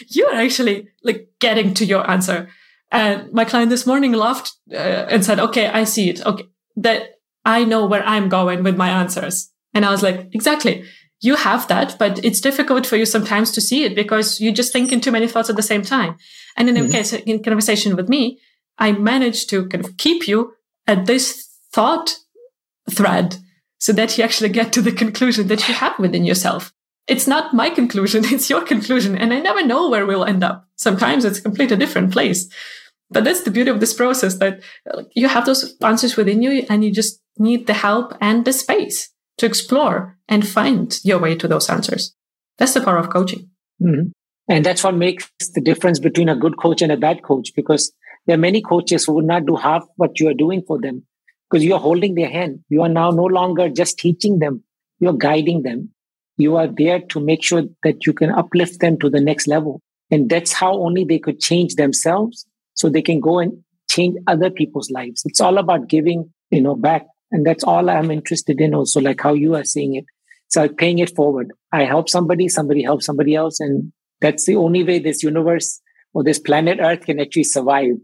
B: you are actually like getting to your answer. And my client this morning laughed uh, and said, "Okay, I see it. Okay, that I know where I'm going with my answers." And I was like, "Exactly." You have that, but it's difficult for you sometimes to see it because you just think in too many thoughts at the same time. And in mm-hmm. case in conversation with me, I managed to kind of keep you at this thought thread so that you actually get to the conclusion that you have within yourself. It's not my conclusion, <laughs> it's your conclusion. And I never know where we'll end up. Sometimes it's a completely different place. But that's the beauty of this process that you have those answers within you and you just need the help and the space to explore and find your way to those answers. That's the power of coaching.
C: Mm-hmm. And that's what makes the difference between a good coach and a bad coach because there are many coaches who would not do half what you are doing for them because you're holding their hand. You are now no longer just teaching them, you're guiding them. You are there to make sure that you can uplift them to the next level. And that's how only they could change themselves so they can go and change other people's lives. It's all about giving, you know, back and that's all I'm interested in also, like how you are seeing it. So like paying it forward. I help somebody, somebody helps somebody else. And that's the only way this universe or this planet Earth can actually survive.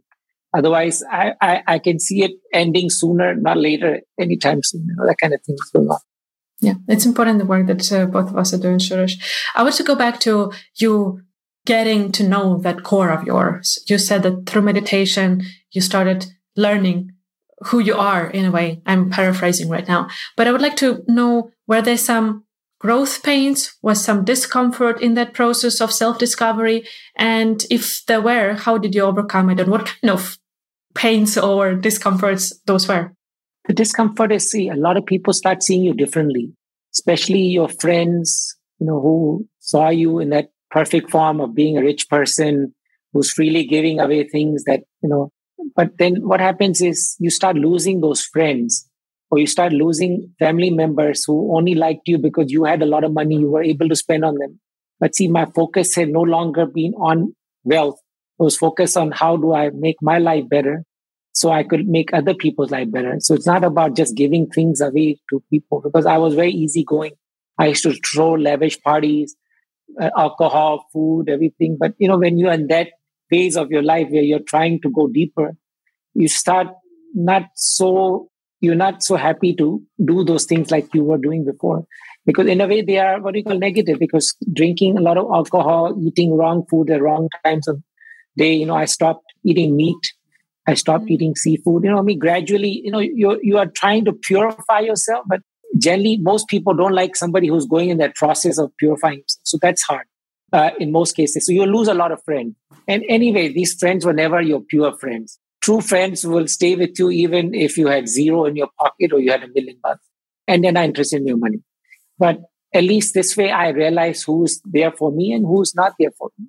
C: Otherwise, I, I, I can see it ending sooner, not later, anytime soon. You know, that kind of thing going on.
B: Yeah, it's important the work that uh, both of us are doing, Suresh. I want to go back to you getting to know that core of yours. You said that through meditation, you started learning who you are in a way. I'm paraphrasing right now, but I would like to know were there some growth pains? Was some discomfort in that process of self discovery? And if there were, how did you overcome it? And what kind of pains or discomforts those were?
C: The discomfort is see, a lot of people start seeing you differently, especially your friends, you know, who saw you in that perfect form of being a rich person who's freely giving away things that, you know, but then what happens is you start losing those friends or you start losing family members who only liked you because you had a lot of money you were able to spend on them. But see, my focus had no longer been on wealth. It was focused on how do I make my life better so I could make other people's life better. So it's not about just giving things away to people because I was very easygoing. I used to throw lavish parties, uh, alcohol, food, everything. But you know, when you're in that phase of your life where you're trying to go deeper, you start not so, you're not so happy to do those things like you were doing before. Because in a way, they are what you call negative because drinking a lot of alcohol, eating wrong food at wrong times of day, you know, I stopped eating meat. I stopped mm-hmm. eating seafood. You know, I mean, gradually, you know, you you are trying to purify yourself, but generally, most people don't like somebody who's going in that process of purifying himself. So that's hard uh, in most cases. So you lose a lot of friends. And anyway, these friends were never your pure friends. True friends will stay with you even if you had zero in your pocket or you had a million bucks and they're not interested in your money. But at least this way, I realize who's there for me and who's not there for me.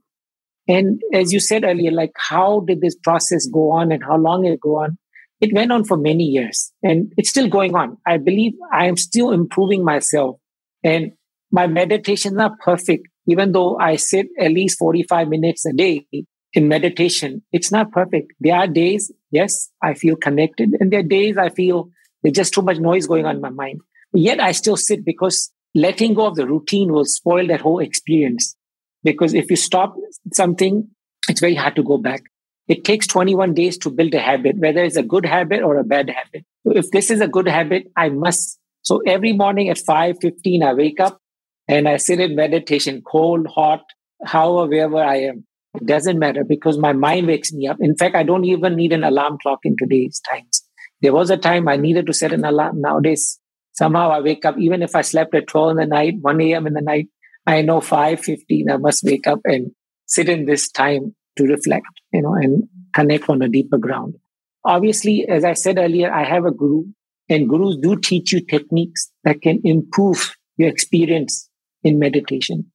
C: And as you said earlier, like how did this process go on and how long it go on? It went on for many years and it's still going on. I believe I am still improving myself and my meditation is not perfect even though I sit at least 45 minutes a day in meditation, it's not perfect. There are days, yes, I feel connected. And there are days I feel there's just too much noise going on in my mind. Yet I still sit because letting go of the routine will spoil that whole experience. Because if you stop something, it's very hard to go back. It takes 21 days to build a habit, whether it's a good habit or a bad habit. If this is a good habit, I must. So every morning at 5.15, I wake up and I sit in meditation, cold, hot, however, wherever I am. It doesn't matter because my mind wakes me up. In fact, I don't even need an alarm clock in today's times. There was a time I needed to set an alarm. Nowadays, somehow I wake up, even if I slept at 12 in the night, 1 a.m. in the night, I know 5.15, I must wake up and sit in this time to reflect, you know, and connect on a deeper ground. Obviously, as I said earlier, I have a guru and gurus do teach you techniques that can improve your experience in meditation.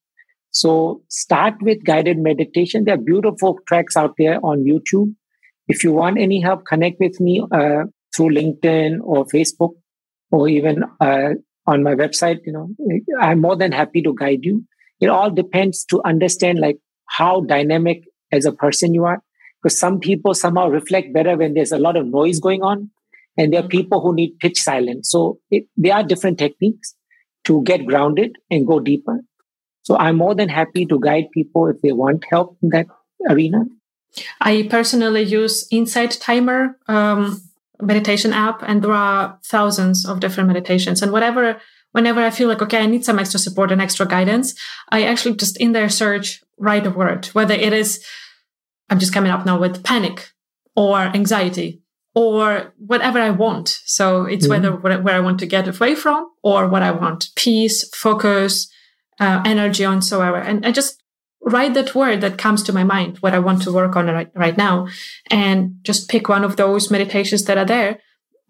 C: So start with guided meditation. There are beautiful tracks out there on YouTube. If you want any help, connect with me uh, through LinkedIn or Facebook or even uh, on my website. You know, I'm more than happy to guide you. It all depends to understand like how dynamic as a person you are. Because some people somehow reflect better when there's a lot of noise going on. And there are people who need pitch silence. So it, there are different techniques to get grounded and go deeper. So I'm more than happy to guide people if they want help in that arena.
B: I personally use Insight Timer um, meditation app, and there are thousands of different meditations. And whatever, whenever I feel like okay, I need some extra support and extra guidance, I actually just in their search write a word, whether it is I'm just coming up now with panic or anxiety or whatever I want. So it's mm-hmm. whether where I want to get away from or what I want peace, focus, uh, energy on so ever. And I just write that word that comes to my mind, what I want to work on right, right now, and just pick one of those meditations that are there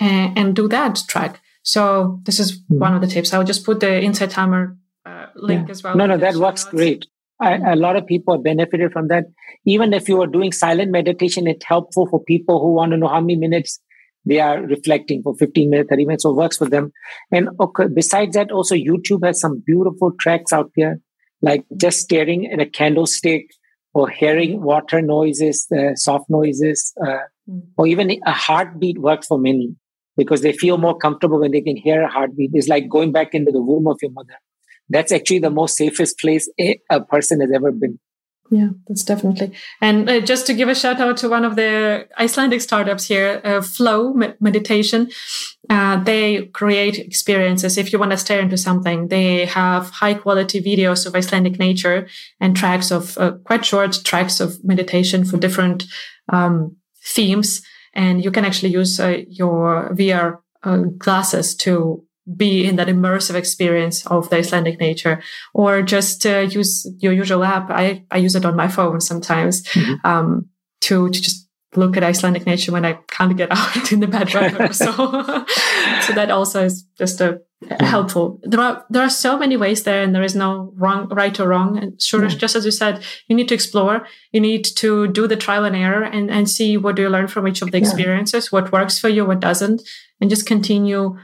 B: and, and do that track. So this is mm-hmm. one of the tips. I'll just put the Insight Timer uh, link yeah. as well.
C: No, no, that works notes. great. I, a lot of people have benefited from that. Even if you are doing silent meditation, it's helpful for people who want to know how many minutes they are reflecting for 15 minutes, 30 minutes, so works for them. And okay, besides that, also YouTube has some beautiful tracks out there, like just staring at a candlestick or hearing water noises, uh, soft noises, uh, mm. or even a heartbeat works for many because they feel more comfortable when they can hear a heartbeat. It's like going back into the womb of your mother. That's actually the most safest place a, person has ever been.
B: Yeah, that's definitely. And uh, just to give a shout out to one of the Icelandic startups here, uh, Flow Meditation. Uh, they create experiences. If you want to stare into something, they have high quality videos of Icelandic nature and tracks of uh, quite short tracks of meditation for different um, themes. And you can actually use uh, your VR uh, glasses to be in that immersive experience of the Icelandic nature, or just uh, use your usual app. I, I use it on my phone sometimes mm-hmm. um, to, to just look at Icelandic nature when I can't get <laughs> out in the bad weather. <laughs> so, <laughs> so that also is just a helpful. There are there are so many ways there, and there is no wrong, right or wrong. And sure, yeah. just as you said, you need to explore. You need to do the trial and error and and see what do you learn from each of the experiences, yeah. what works for you, what doesn't, and just continue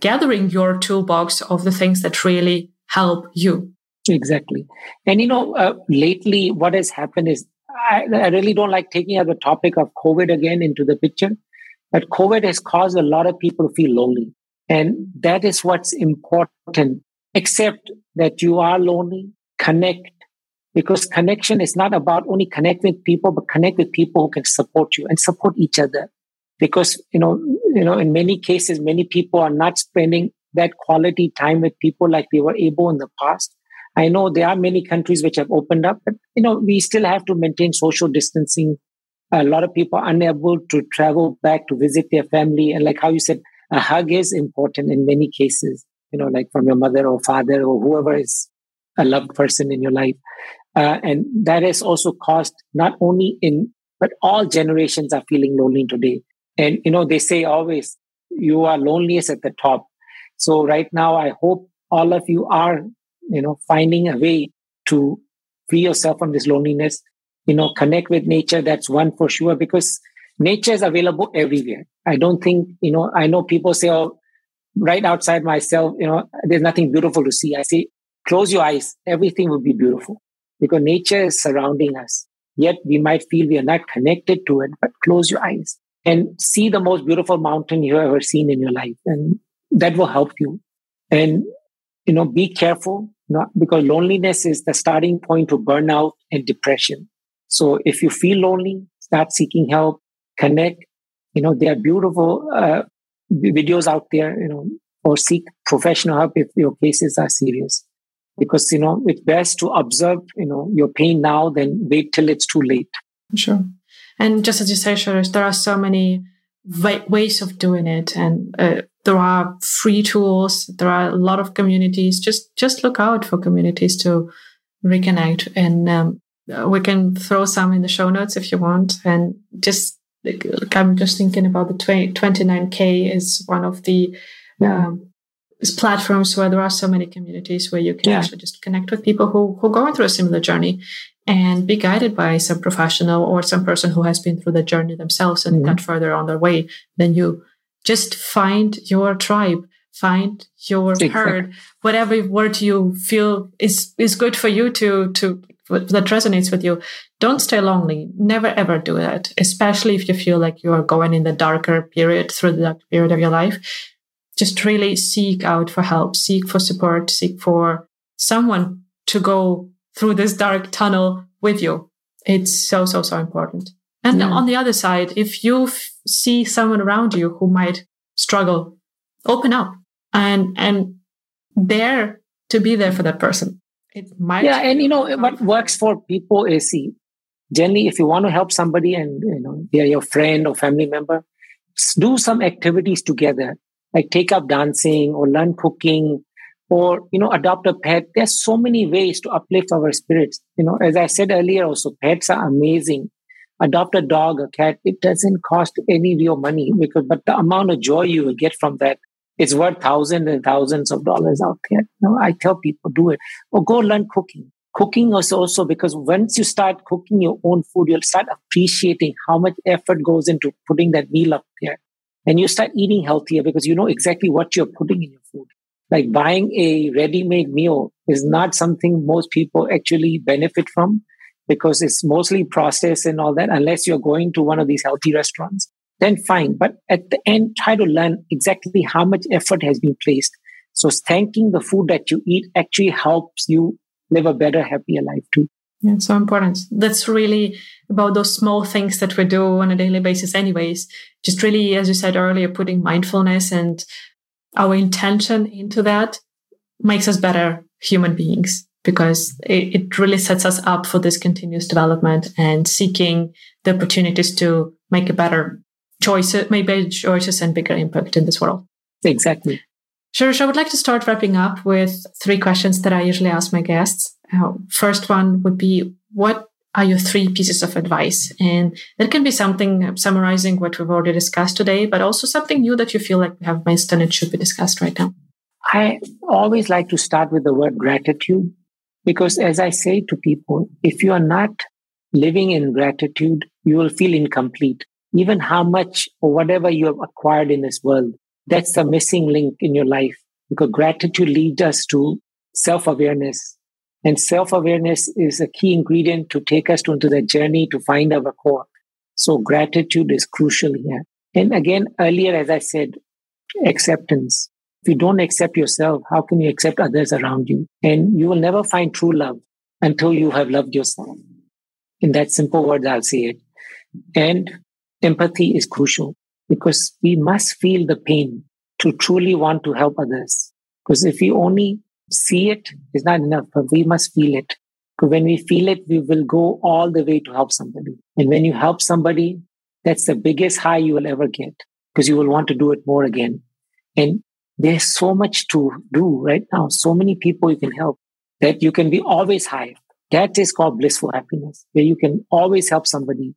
B: gathering your toolbox of the things that really help you.
C: Exactly. And you know, uh, lately what has happened is I, I really don't like taking up the topic of COVID again into the picture, but COVID has caused a lot of people to feel lonely. And that is what's important, except that you are lonely, connect, because connection is not about only connect with people, but connect with people who can support you and support each other because you know you know in many cases many people are not spending that quality time with people like they were able in the past. I know there are many countries which have opened up but you know we still have to maintain social distancing. A lot of people are unable to travel back to visit their family. And like how you said a hug is important in many cases you know like from your mother or father or whoever is a loved person in your life. Uh, and that has also caused not only in but all generations are feeling lonely today and, you know, they say always you are loneliest at the top. So right now, I hope all of you are, you know, finding a way to free yourself from this loneliness, you know, connect with nature. That's one for sure because nature is available everywhere. I don't think, you know, I know people say, oh, right outside myself, you know, there's nothing beautiful to see. I say, close your eyes. Everything will be beautiful because nature is surrounding us. Yet we might feel we are not connected to it, but close your eyes and see the most beautiful mountain you have ever seen in your life. And that will help you. And, you know, be careful, not because loneliness is the starting point to burnout and depression. So if you feel lonely, start seeking help, connect. You know, there are beautiful uh, videos out there, you know, or seek professional help if your cases are serious. because, you know, it's best to observe, you know, your pain now than wait till it's too late.
B: Sure. And just as you say, Suresh, there are so many ways of doing it. And uh, there are free tools. There are a lot of communities. Just, just look out for communities to reconnect. And um, we can throw some in the show notes if you want. And just, like, I'm just thinking about the 20, 29K is one of the, yeah. um, platforms where there are so many communities where you can yeah. actually just connect with people who who are going through a similar journey and be guided by some professional or some person who has been through the journey themselves and mm-hmm. got further on their way than you. Just find your tribe, find your exactly. herd, whatever word you feel is is good for you to to that resonates with you. Don't stay lonely. Never ever do that, especially if you feel like you are going in the darker period through the dark period of your life just really seek out for help, seek for support, seek for someone to go through this dark tunnel with you. It's so, so, so important. And yeah. on the other side, if you f- see someone around you who might struggle, open up and, and dare to be there for that person. It might.
C: Yeah. And you know, what works for people is see, generally, if you want to help somebody and, you know, they're your friend or family member, do some activities together like take up dancing or learn cooking or you know adopt a pet. There's so many ways to uplift our spirits. You know as i said earlier also pets are amazing. Adopt a dog a cat it doesn't cost any real money because but the amount of joy you will get from that is worth thousands and thousands of dollars out there. You know, i tell people do it. Or go learn cooking. Cooking is also because once you start cooking your own food you'll start appreciating how much effort goes into putting that meal up there. And you start eating healthier because you know exactly what you're putting in your food. Like buying a ready made meal is not something most people actually benefit from because it's mostly processed and all that, unless you're going to one of these healthy restaurants, then fine. But at the end, try to learn exactly how much effort has been placed. So thanking the food that you eat actually helps you live a better, happier life too.
B: Yeah, so important. That's really about those small things that we do on a daily basis, anyways. Just really, as you said earlier, putting mindfulness and our intention into that makes us better human beings because it, it really sets us up for this continuous development and seeking the opportunities to make a better choice, better choices and bigger impact in this world.
C: Exactly.
B: Sure. I would like to start wrapping up with three questions that I usually ask my guests. Uh, first one would be what are your three pieces of advice? And that can be something uh, summarizing what we've already discussed today, but also something new that you feel like we have missed and it should be discussed right now.
C: I always like to start with the word gratitude because as I say to people, if you are not living in gratitude, you will feel incomplete. Even how much or whatever you have acquired in this world, that's the missing link in your life because gratitude leads us to self awareness, and self awareness is a key ingredient to take us into the journey to find our core. So gratitude is crucial here. And again, earlier, as I said, acceptance. If you don't accept yourself, how can you accept others around you? And you will never find true love until you have loved yourself. In that simple words, I'll say it. And empathy is crucial because we must feel the pain to truly want to help others. Because if we only see it is not enough, but we must feel it. Because when we feel it, we will go all the way to help somebody. And when you help somebody, that's the biggest high you will ever get because you will want to do it more again. And there's so much to do right now. So many people you can help that you can be always high. That is called blissful happiness, where you can always help somebody,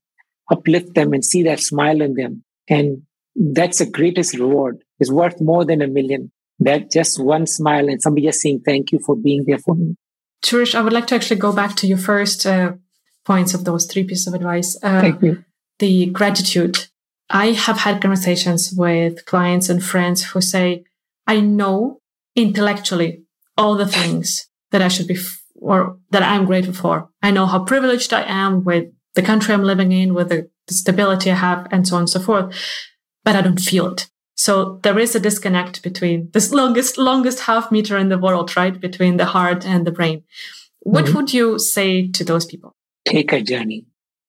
C: uplift them and see that smile in them. And that's the greatest reward. It's worth more than a million that just one smile and somebody just saying thank you for being there for me.
B: Suresh, I would like to actually go back to your first uh, points of those three pieces of advice.
C: Uh, thank you.
B: The gratitude. I have had conversations with clients and friends who say, I know intellectually all the things that I should be f- or that I'm grateful for. I know how privileged I am with the country I'm living in, with the stability I have, and so on and so forth, but I don't feel it. So there is a disconnect between this longest, longest half meter in the world, right? Between the heart and the brain. What mm-hmm. would you say to those people?
C: Take a journey.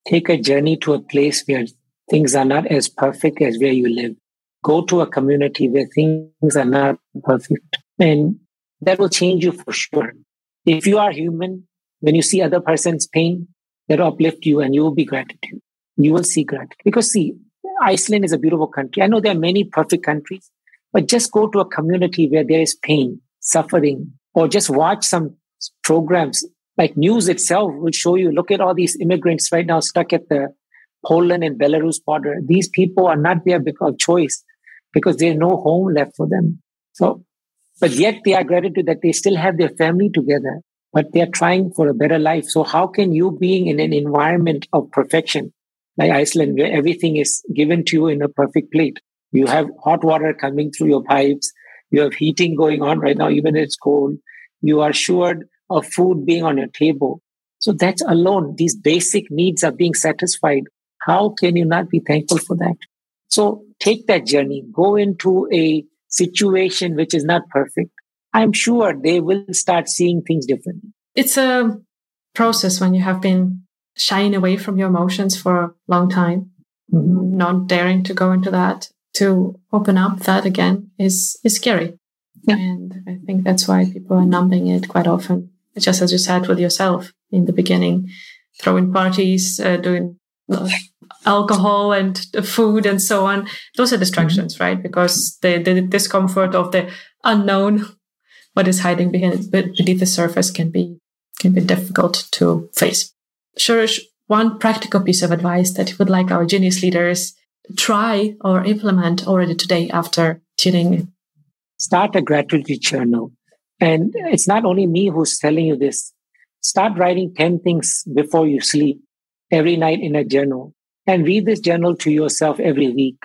C: Take a journey to a place where things are not as perfect as where you live. Go to a community where things are not perfect. And that will change you for sure. If you are human, when you see other person's pain, that uplift you and you will be gratitude. You will see gratitude. Because see, Iceland is a beautiful country. I know there are many perfect countries, but just go to a community where there is pain, suffering, or just watch some programs like news itself will show you look at all these immigrants right now stuck at the Poland and Belarus border. These people are not there because of choice, because there's no home left for them. So, but yet they are gratitude that they still have their family together, but they're trying for a better life. So how can you being in an environment of perfection like Iceland, where everything is given to you in a perfect plate? You have hot water coming through your pipes. You have heating going on right now, even if it's cold. You are assured of food being on your table. So that's alone. These basic needs are being satisfied. How can you not be thankful for that? So take that journey, go into a situation which is not perfect. I'm sure they will start seeing things differently.
B: It's a process when you have been shying away from your emotions for a long time, mm-hmm. not daring to go into that, to open up that again is, is scary. Yeah. And I think that's why people are numbing it quite often. Just as you said with yourself in the beginning, throwing parties, uh, doing uh, alcohol and food and so on. Those are distractions, mm-hmm. right? Because the, the discomfort of the unknown, what is hiding behind, beneath the surface can be, can be difficult to face. Suresh, one practical piece of advice that you would like our genius leaders try or implement already today after tuning
C: Start a gratitude journal. And it's not only me who's telling you this. Start writing 10 things before you sleep every night in a journal and read this journal to yourself every week.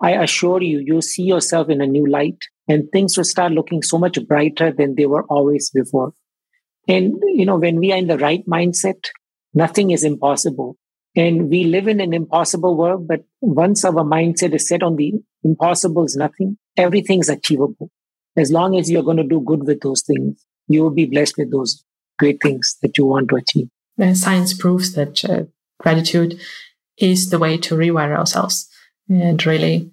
C: I assure you, you'll see yourself in a new light and things will start looking so much brighter than they were always before. And, you know, when we are in the right mindset, nothing is impossible. And we live in an impossible world, but once our mindset is set on the impossible is nothing, everything's achievable. As long as you're going to do good with those things, you will be blessed with those great things that you want to achieve.
B: science proves that uh, gratitude is the way to rewire ourselves and really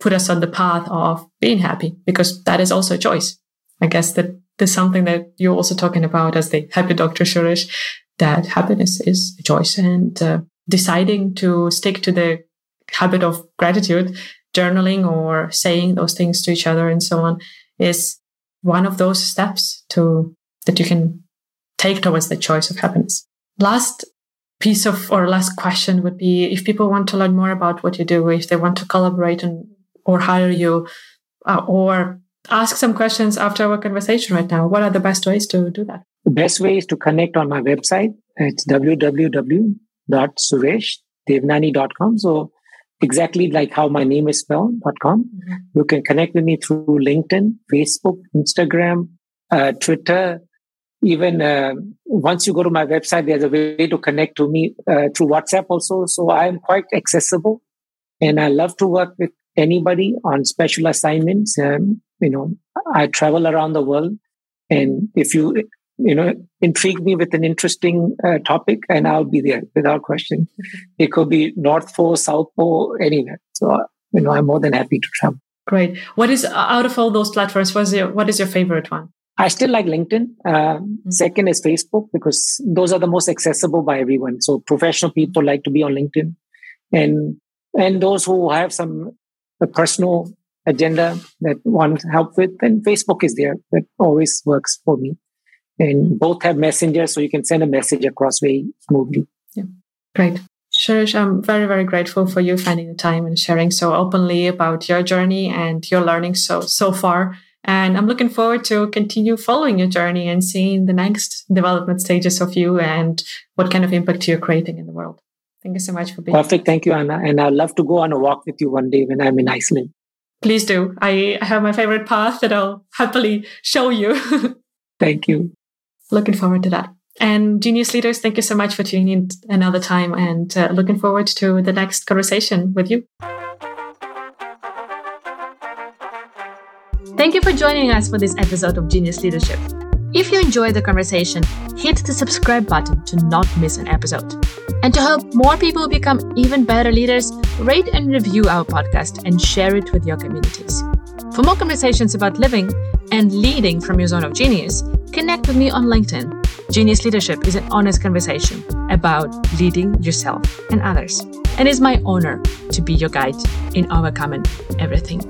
B: put us on the path of being happy because that is also a choice. I guess that there's something that you're also talking about as the happy doctor Suresh, that happiness is a choice and uh, deciding to stick to the habit of gratitude, journaling or saying those things to each other and so on is one of those steps to that you can take towards the choice of happiness. Last piece of or last question would be if people want to learn more about what you do, if they want to collaborate and or hire you, uh, or ask some questions after our conversation right now, what are the best ways to do that?
C: The best way is to connect on my website. It's www.sureshdevanani.com. So exactly like how my name is spelled, .com. Mm-hmm. You can connect with me through LinkedIn, Facebook, Instagram, uh, Twitter. Even uh, once you go to my website, there's a way to connect to me uh, through WhatsApp also. So I'm quite accessible and I love to work with anybody on special assignments. Um, you know, I travel around the world and if you you know, intrigue me with an interesting uh, topic, and I'll be there without question. Mm-hmm. It could be North Pole, South Pole, anywhere. So, you know, I'm more than happy to travel.
B: Great. What is out of all those platforms? What's your what is your favorite one?
C: I still like LinkedIn. Uh, mm-hmm. Second is Facebook because those are the most accessible by everyone. So professional people like to be on LinkedIn, and and those who have some personal agenda that want help with, then Facebook is there. That always works for me and both have messengers so you can send a message across very smoothly
B: yeah great Suresh, I'm very, very grateful for you finding the time and sharing so openly about your journey and your learning so so far. And I'm looking forward to continue following your journey and seeing the next development stages of you and what kind of impact you're creating in the world. Thank you so much for being
C: perfect. Thank you, Anna. And I'd love to go on a walk with you one day when I'm in Iceland.
B: Please do. I have my favorite path that I'll happily show you. <laughs>
C: Thank you
B: looking forward to that. And Genius Leaders, thank you so much for tuning in another time and uh, looking forward to the next conversation with you. Thank you for joining us for this episode of Genius Leadership. If you enjoyed the conversation, hit the subscribe button to not miss an episode. And to help more people become even better leaders, rate and review our podcast and share it with your communities. For more conversations about living and leading from your zone of genius, connect with me on LinkedIn. Genius Leadership is an honest conversation about leading yourself and others. And it's my honor to be your guide in overcoming everything.